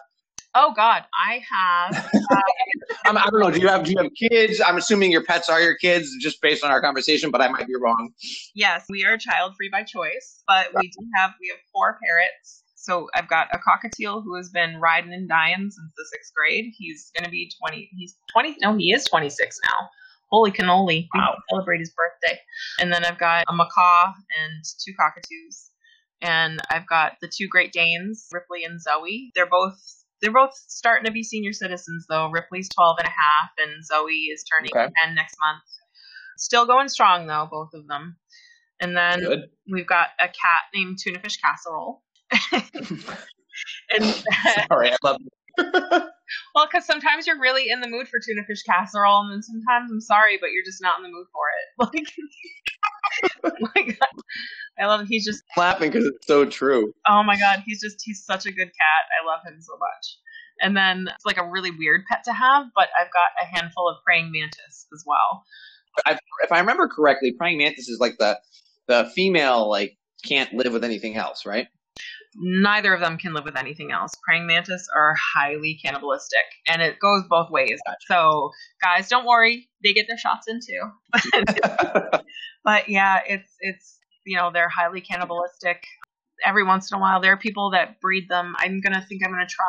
oh god i have uh, <laughs> I'm, I don't know. Do you have do you have kids? I'm assuming your pets are your kids, just based on our conversation, but I might be wrong. yes we are child free by choice but we do have we have four parrots so I've got a cockatiel who has been riding and dying since the sixth grade. He's going to be 20. He's 20. No, he is 26 now. Holy cannoli. We Wow. celebrate his birthday. And then I've got a macaw and two cockatoos. And I've got the two Great Danes, Ripley and Zoe. They're both they're both starting to be senior citizens though. Ripley's 12 and a half and Zoe is turning Okay. 10 next month. Still going strong though, both of them. And then Good. we've got a cat named Tuna Fish Casserole. And <laughs> Sorry, I love. <laughs> well, because sometimes you're really in the mood for tuna fish casserole, and then sometimes I'm sorry, but you're just not in the mood for it. <laughs> Like, oh my God, I love. He's just laughing because it's so true. oh my god, he's just he's such a good cat. I love him so much. And then it's like a really weird pet to have, but I've got a handful of praying mantis as well. I've, if I remember correctly, praying mantis is like the the female like can't live with anything else, right? Neither of them can live with anything else. Praying mantis are highly cannibalistic, and it goes both ways. So, guys, don't worry, they get their shots in too. <laughs> but yeah, it's it's you know they're highly cannibalistic. Every once in a while, there are people that breed them. I'm gonna think I'm gonna try.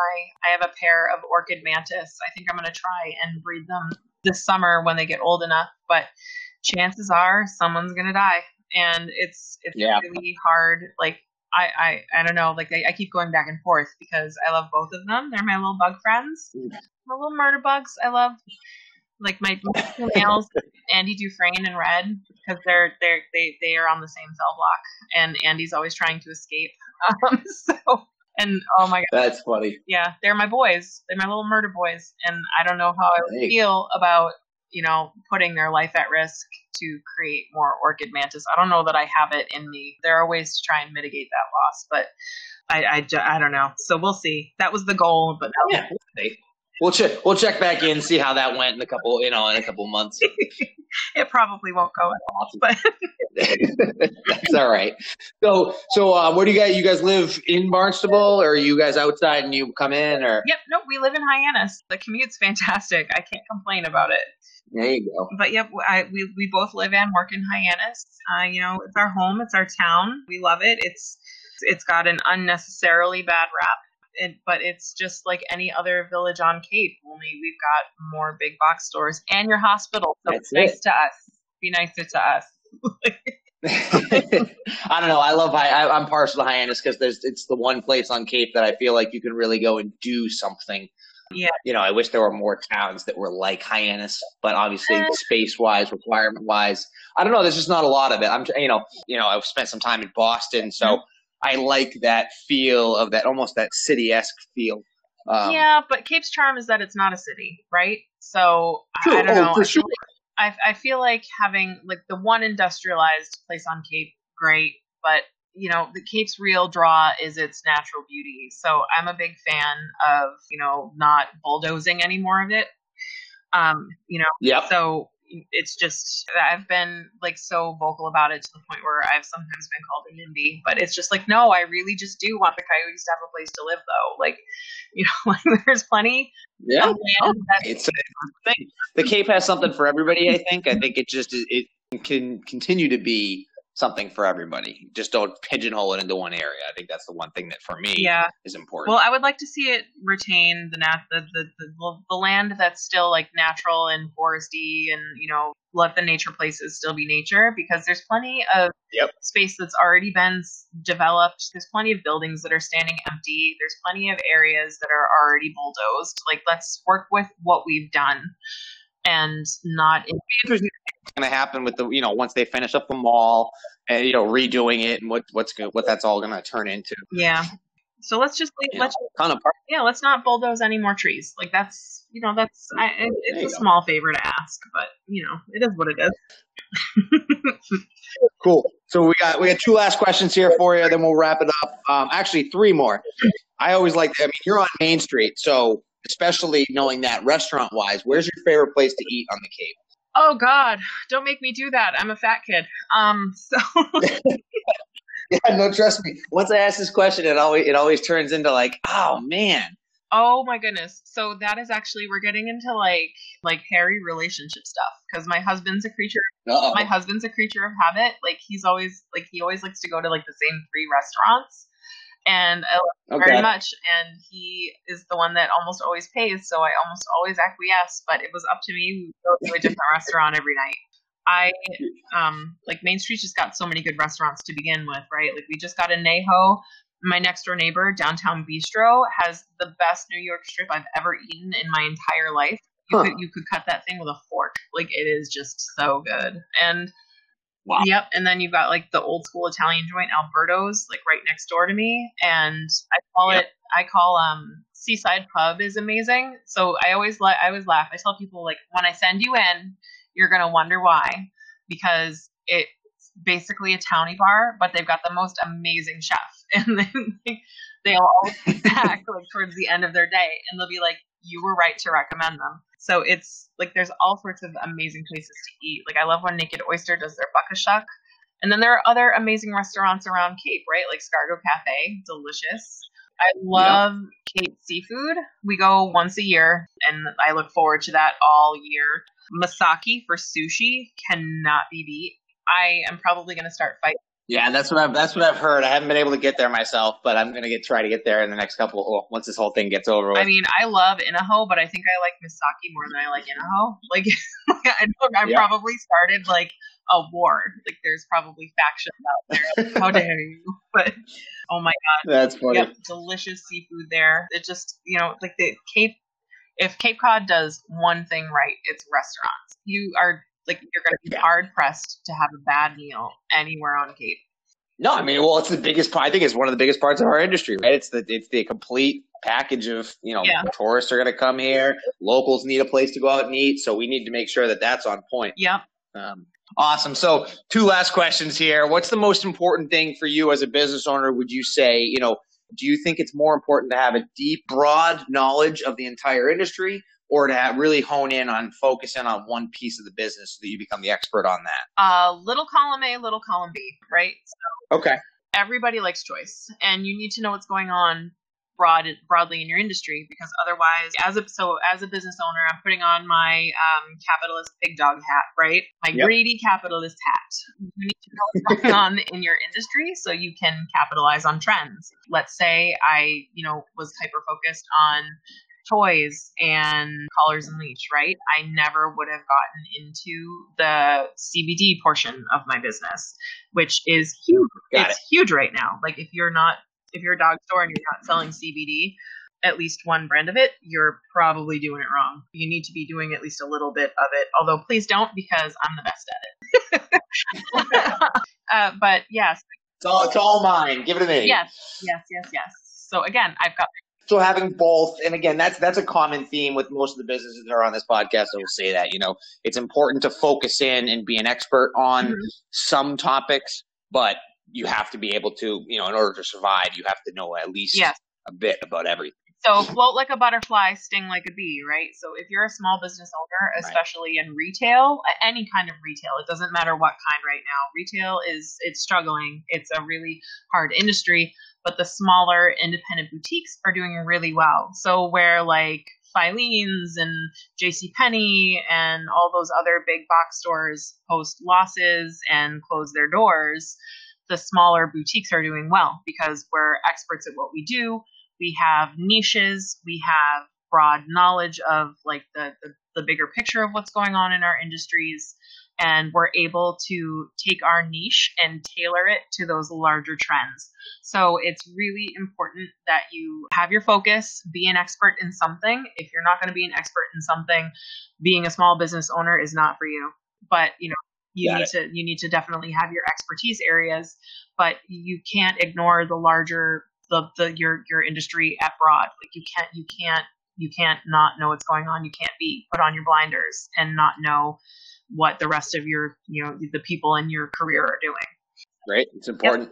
I have a pair of orchid mantis. I think I'm gonna try and breed them this summer when they get old enough. But chances are someone's gonna die, and it's it's Yeah. really hard. Like I I I don't know. Like I, I keep going back and forth because I love both of them. They're my little bug friends, my little murder bugs. I love like my males, <laughs> Andy Dufresne and Red, because they're they're they they are on the same cell block, and Andy's always trying to escape. <laughs> Um, so and oh my god, That's funny. yeah, they're my boys. They're my little murder boys, and I don't know how I would Hey. feel about you know putting their life at risk to create more orchid mantis. I don't know that I have it in me. There are ways to try and mitigate that loss, but I I, I don't know. So we'll see. That was the goal, but Yeah, we'll. We'll check. We'll check back in, see how that went in a couple, you know, in a couple months. <laughs> it probably won't go at all. But <laughs> That's all right. So, so uh, where do you guys? You guys live in Barnstable, or are you guys outside and you come in, or yep, no, we live in Hyannis. The commute's fantastic. I can't complain about it. there you go. but yep, I, we we both live and work in Hyannis. Uh, you know, it's our home, it's our town. We love it. It's it's got an unnecessarily bad rap, it, but it's just like any other village on Cape. Only we've got more big box stores and your hospital. So That's it's nice to us. Be nicer to us. <laughs> I don't know. I love. I, I, I'm partial to Hyannis because there's. It's the one place on Cape that I feel like you can really go and do something. Yeah. You know, I wish there were more towns that were like Hyannis, but obviously, space wise, requirement wise, I don't know. There's just not a lot of it. I'm. You know. You know. I've spent some time in Boston, so mm-hmm. I like that feel of that almost that city esque feel. Um, yeah, but Cape's charm is that it's not a city, right? So I- don't Oh, know. for I feel sure. like- I, I feel like having like the one industrialized place on Cape, great, but you know, the Cape's real draw is its natural beauty. So I'm a big fan of, you know, not bulldozing any more of it. Um, you know, Yep. so it's just I've been like so vocal about it to the point where I've sometimes been called a NIMBY, but it's just like no, I really just do want the coyotes to have a place to live though. Like, <laughs> you know, like there's plenty Yeah. It's, the thing. The Cape has something for everybody. I think. I think it just it can continue to be something for everybody. Just don't pigeonhole it into one area. I think that's the one thing that for me yeah. is important. Well, I would like to see it retain the nat the, the, the, the land that's still like natural and foresty and you know let the nature places still be nature because there's plenty of Yep. space that's already been developed. There's plenty of buildings that are standing empty. There's plenty of areas that are already bulldozed. Like let's work with what we've done and not interesting what's going to happen with the you know once they finish up the mall and you know redoing it and what what's going what that's all going to turn into. yeah. So let's just leave, let's know, ton of park. yeah, let's not bulldoze any more trees. Like that's you know that's I, it, it's a go. small favor to ask, but you know it is what it is. <laughs> Cool. So we got we got two last questions here for you. Then we'll wrap it up. Um, actually, three more. I always like. I mean, you're on Main Street, so especially knowing that restaurant wise, where's your favorite place to eat on the Cape? oh God, don't make me do that. I'm a fat kid. Um, so <laughs> Yeah, no, trust me. Once I ask this question, it always it always turns into like, oh man, oh my goodness. So that is actually we're getting into like like hairy relationship stuff because my husband's a creature. Uh-oh. My husband's a creature of habit. Like he's always like he always likes to go to like the same three restaurants. And I love him very much. And he is the one that almost always pays, so I almost always acquiesce. But it was up to me. We go to a different <laughs> restaurant every night. I um like Main Street just got so many good restaurants to begin with, right? Like we just got Inaho. My next door neighbor, Downtown Bistro, has the best New York strip I've ever eaten in my entire life. You Huh. could you could cut that thing with a fork. Like it is just so good. And Wow. Yep, and then you've got like the old school Italian joint Alberto's like right next door to me, and I call Yep. it I call um Seaside Pub is amazing. So I always la- I always laugh. I tell people like when I send you in, you're gonna wonder why because it's basically a towny bar, but they've got the most amazing chef, <laughs> and then they, they'll always <laughs> be back like towards the end of their day, and they'll be like, "You were right to recommend them." So it's like there's all sorts of amazing places to eat. Like I love when Naked Oyster does their buckashuck. And then there are other amazing restaurants around Cape, right? Like Scargo Cafe, delicious. I love Cape seafood. We go once a year, and I look forward to that all year. Masaki for sushi cannot be beat. I am probably going to start fighting. Yeah, that's what I've that's what I've heard. I haven't been able to get there myself, but I'm gonna get try to get there in the next couple. Well, once this whole thing gets over with. I mean, I love Inaho, but I think I like Misaki more than I like Inaho. <laughs> Like, I know I Yeah. probably started like a war. Like, there's probably factions out there. <laughs> How dare you? But oh my god, that's funny. Yep, delicious seafood there. It just, you know, like the Cape, if Cape Cod does one thing right, it's restaurants. You are, like, you're going to be hard pressed to have a bad meal anywhere on Cape. No, I mean, well, it's the biggest. I think it's one of the biggest parts of our industry, right? It's the it's the complete package of you know Yeah. tourists are going to come here, locals need a place to go out and eat, so we need to make sure that that's on point. Yep. Um, awesome. So, two last questions here. What's the most important thing for you as a business owner? Would you say, you know, do you think it's more important to have a deep, broad knowledge of the entire industry, or to really hone in on focus in on one piece of the business so that you become the expert on that? Uh, little column A, little column B, right? So Okay. everybody likes choice, and you need to know what's going on broad broadly in your industry because otherwise as a so as a business owner i'm putting on my um, capitalist pig dog hat right my Yep. greedy capitalist hat you need to know what's going on <laughs> in your industry so you can capitalize on trends let's say i you know was hyper focused on toys and collars and leash right i never would have gotten into the cbd portion of my business which is huge Got it's huge right now like if you're not if you're a dog store and you're not selling CBD, at least one brand of it, you're probably doing it wrong. You need to be doing at least a little bit of it. Although please don't because I'm the best at it. <laughs> uh, but yes, It's all it's all mine. Give it to me. yes, yes, yes, yes. So again, I've got So having both, and again, that's that's a common theme with most of the businesses that are on this podcast. I will say that you know it's important to focus in and be an expert on Mhm. some topics, but you have to be able to, you know, in order to survive, you have to know at least Yes. a bit about everything. So float like a butterfly, sting like a bee, right? So if you're a small business owner, Right. especially in retail, any kind of retail, it doesn't matter what kind right now. Retail is it's struggling. It's a really hard industry, but the smaller independent boutiques are doing really well. So where like Filene's and J.C. Penney and all those other big box stores post losses and close their doors, the smaller boutiques are doing well because we're experts at what we do we have niches we have broad knowledge of like the, the, the bigger picture of what's going on in our industries and we're able to take our niche and tailor it to those larger trends so it's really important that you have your focus be an expert in something if you're not going to be an expert in something being a small business owner is not for you but you know you Got need to you need to definitely have your expertise areas but you can't ignore the larger the, the your your industry at broad. Like you can't you can't you can't not know what's going on. You can't be put on your blinders and not know what the rest of your you know the people in your career are doing. Right? It's important.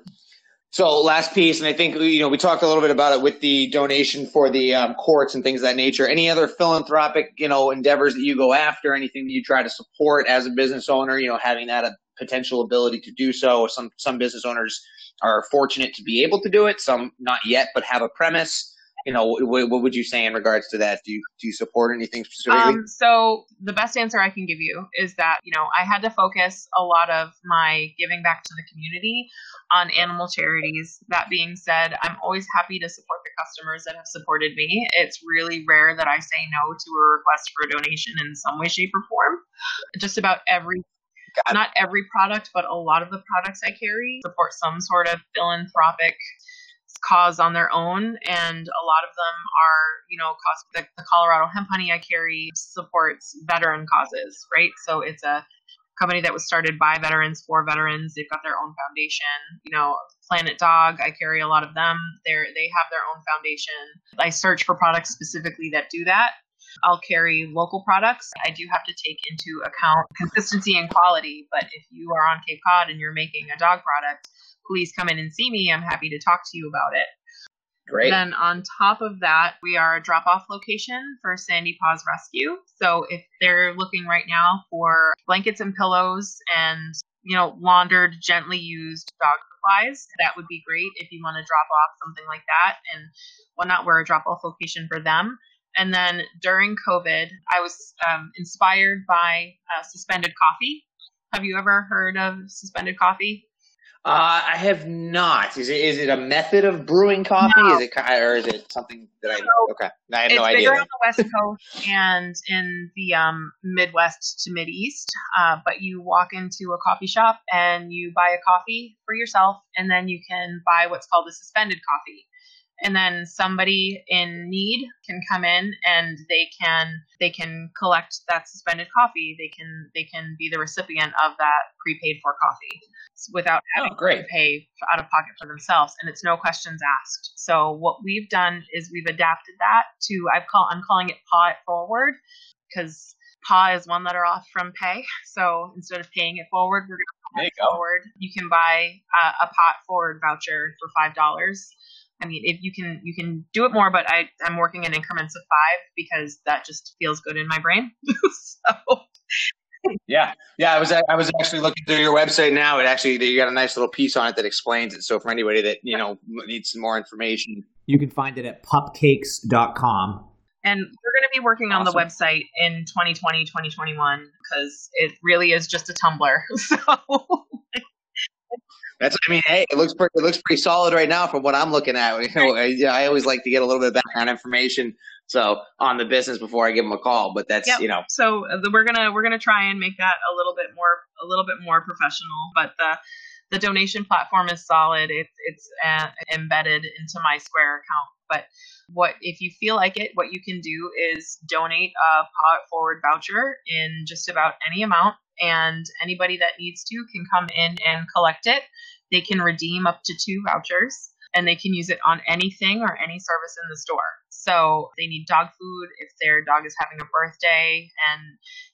So last piece, and I think you know we talked a little bit about it with the donation for the um, courts and things of that nature. Any other philanthropic you know endeavors that you go after? Anything that you try to support as a business owner? You know, having that a potential ability to do so. Some some business owners are fortunate to be able to do it. Some not yet, but have a premise. You know, what, what would you say in regards to that? Do you do you support anything specifically? Um, so the best answer I can give you is that you know I had to focus a lot of my giving back to the community on animal charities. That being said, I'm always happy to support the customers that have supported me. It's really rare that I say no to a request for a donation in some way, shape, or form. Just about every not every product, but a lot of the products I carry support some sort of philanthropic cause on their own and a lot of them are you know cause the, the colorado hemp honey i carry supports veteran causes right? So it's a company that was started by veterans for veterans. They've got their own foundation. You know planet dog i carry a lot of them. They're they have their own foundation. I search for products specifically that do that. I'll carry local products. I do have to take into account consistency and quality, but if you are on Cape Cod and you're making a dog product, please come in and see me. I'm happy to talk to you about it. Great. Then on top of that, we are a drop off location for Sandy Paws Rescue. So if they're looking right now for blankets and pillows and, you know, laundered, gently used dog supplies, that would be great if you want to drop off something like that and whatnot. We're a drop off location for them. And then during COVID, I was um, inspired by uh, suspended coffee. Have you ever heard of suspended coffee? Uh, I have not. Is it is it a method of brewing coffee? No. Is it or is it something that I? Okay, I have it's no idea. bigger then. on the west coast and in the um, midwest to mid east uh, but you walk into a coffee shop and you buy a coffee for yourself and then you can buy what's called a suspended coffee and then somebody in need can come in and they can they can collect that suspended coffee. They can they can be the recipient of that prepaid for coffee without oh, having Oh, great. to pay out of pocket for themselves and it's no questions asked. So what we've done is we've adapted that to i've call i'm calling it paw it forward because paw is one letter off from pay. So instead of paying it forward we're going to There pay you it go. forward. You can buy a, a pot forward voucher for five dollars I mean, if you can, you can do it more, but I, I'm working in increments of five because that just feels good in my brain. <laughs> so, Yeah, yeah. I was I was actually looking through your website now. It actually you got a nice little piece on it that explains it. So for anybody that you know needs some more information, You can find it at pupcakes.com. and we're going to be working on the website in 2020, 2021 because it really is just a Tumblr. <laughs> So, that's I mean, hey, it looks pretty it looks pretty solid right now from what I'm looking at. <laughs> You know, I, I always like to get a little bit of background information so on the business before I give them a call. But that's Yep. you know so uh, the- we're gonna we're gonna try and make that a little bit more a little bit more professional. But the the donation platform is solid. It's it's uh, embedded into my Square account. But what if you feel like it? What you can do is donate a It Forward voucher in just about any amount, and anybody that needs to can come in and collect it. They can redeem up to two vouchers, and they can use it on anything or any service in the store. So they need dog food if their dog is having a birthday and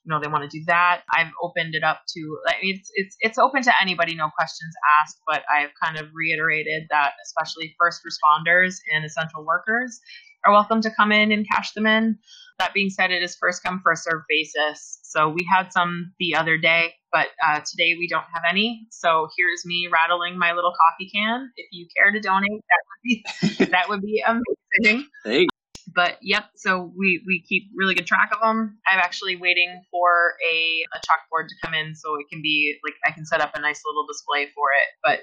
you know they want to do that. I've opened it up to it's it's it's open to anybody, no questions asked. But I've kind of reiterated that especially first responders and essential workers are welcome to come in and cash them in. That being said, it is first come first serve basis. So we had some the other day, but uh, today we don't have any. So here's me rattling my little coffee can. If you care to donate, that would be <laughs> that would be amazing. Hey. But yep, so we we keep really good track of them. I'm actually waiting for a, a chalkboard to come in so it can be like I can set up a nice little display for it. But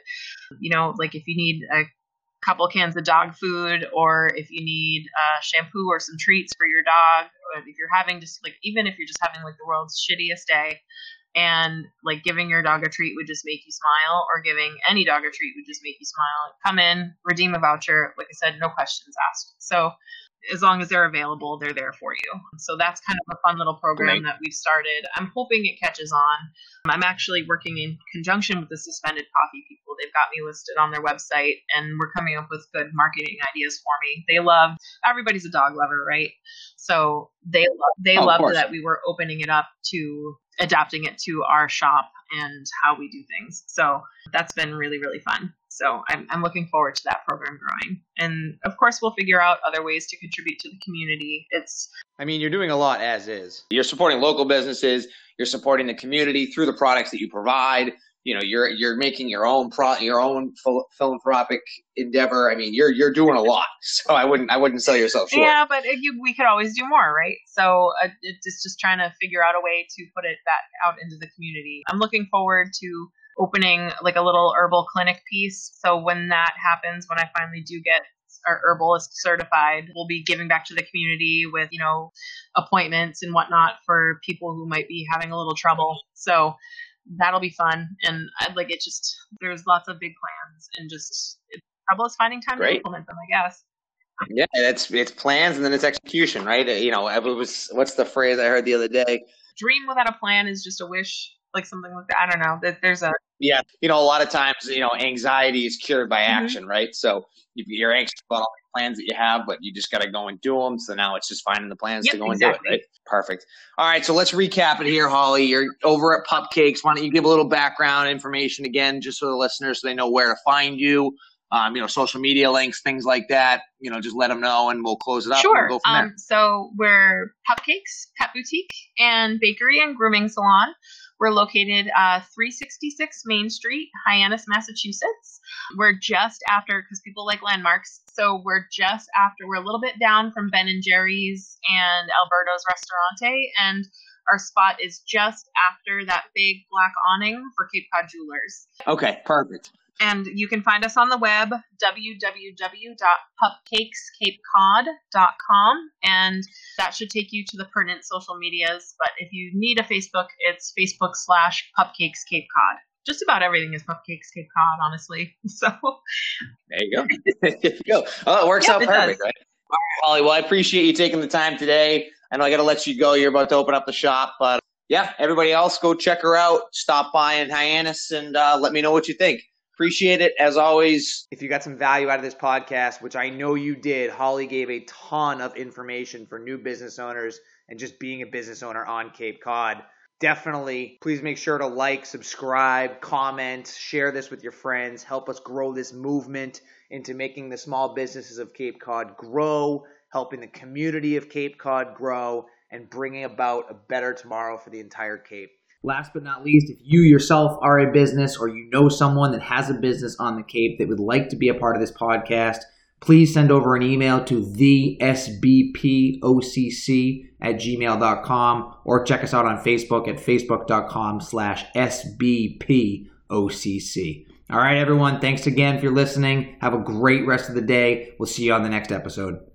you know, like if you need a couple cans of dog food or if you need uh, shampoo or some treats for your dog or if you're having just like even if you're just having like the world's shittiest day and like giving your dog a treat would just make you smile or giving any dog a treat would just make you smile. Come in redeem a voucher like i said no questions asked. So as long as they're available, they're there for you. So that's kind of a fun little program that we've started. I'm hoping it catches on. I'm actually working in conjunction with the Suspended Coffee people. They've got me listed on their website, and we're coming up with good marketing ideas for me. They love everybody's a dog lover, right? So they love, they Oh, of loved that we were opening it up to adapting it to our shop and how we do things. So that's been really really fun. So I'm I'm looking forward to that program growing. And of course we'll figure out other ways to contribute to the community. It's I mean, you're doing a lot as is. You're supporting local businesses. You're supporting the community through the products that you provide. You know, you're you're making your own pro your own phil- philanthropic endeavor. I mean, you're you're doing a lot. <laughs> So I wouldn't I wouldn't sell yourself short. yeah, but it, you, we could always do more, right? So uh, it's just trying to figure out a way to put it back out into the community. I'm looking forward to opening like a little herbal clinic piece. So when that happens, when I finally do get our herbalist certified, we'll be giving back to the community with you know appointments and whatnot for people who might be having a little trouble. So that'll be fun, and I'd like it. Just there's lots of big plans, and just trouble is finding time to implement them, I guess. Yeah, it's it's plans and then it's execution, right? You know, it was what's the phrase I heard the other day? dream without a plan is just a wish, like something like that. I don't know. That there's a Yeah, you know, a lot of times, you know, anxiety is cured by Mhm. action, right? So you- you're anxious about all the plans that you have, but you just got to go and do them. So now it's just finding the plans Yep, to go exactly. and do it, right? Perfect. All right, so let's recap it here, Holly. You're over at Pupcakes. Why don't you give a little background information again, just so the listeners so they know where to find you? Um, you know, social media links, things like that. You know, just let them know, and we'll close it up. sure. And go from there. Um, so we're Pupcakes Pet Boutique and Bakery and Grooming Salon. We're located uh, 366 Main Street, Hyannis, Massachusetts. We're just after because people like landmarks, so we're just after. We're a little bit down from Ben and Jerry's and Alberto's Restaurante, and our spot is just after that big black awning for Cape Cod Jewelers. Okay, perfect. And you can find us on the web, www.pupcakescapecod.com. And that should take you to the pertinent social medias. But if you need a Facebook, it's Facebook slash Pupcakes Cape Cod. Just about everything is Pupcakes Cape Cod, honestly. <laughs> So There you go. <laughs> there you go. Oh, it works Yep, out it perfect, does. right? All right, Holly. Well, I appreciate you taking the time today. I know I got to let you go. You're about to open up the shop, but yeah, everybody else, go check her out. Stop by in Hyannis and uh, let me know what you think. Appreciate it as always. If you got some value out of this podcast, which I know you did, Holly gave a ton of information for new business owners and just being a business owner on Cape Cod. Definitely, please make sure to like, subscribe, comment, share this with your friends. Help us grow this movement into making the small businesses of Cape Cod grow, helping the community of Cape Cod grow, and bringing about a better tomorrow for the entire Cape. Last but not least, if you yourself are a business or you know someone that has a business on the Cape that would like to be a part of this podcast, please send over an email to the sbpocc at gmail.com or check us out on Facebook at facebook.com slash sbpocc. All right, everyone. Thanks again for listening. Have a great rest of the day. We'll see you on the next episode.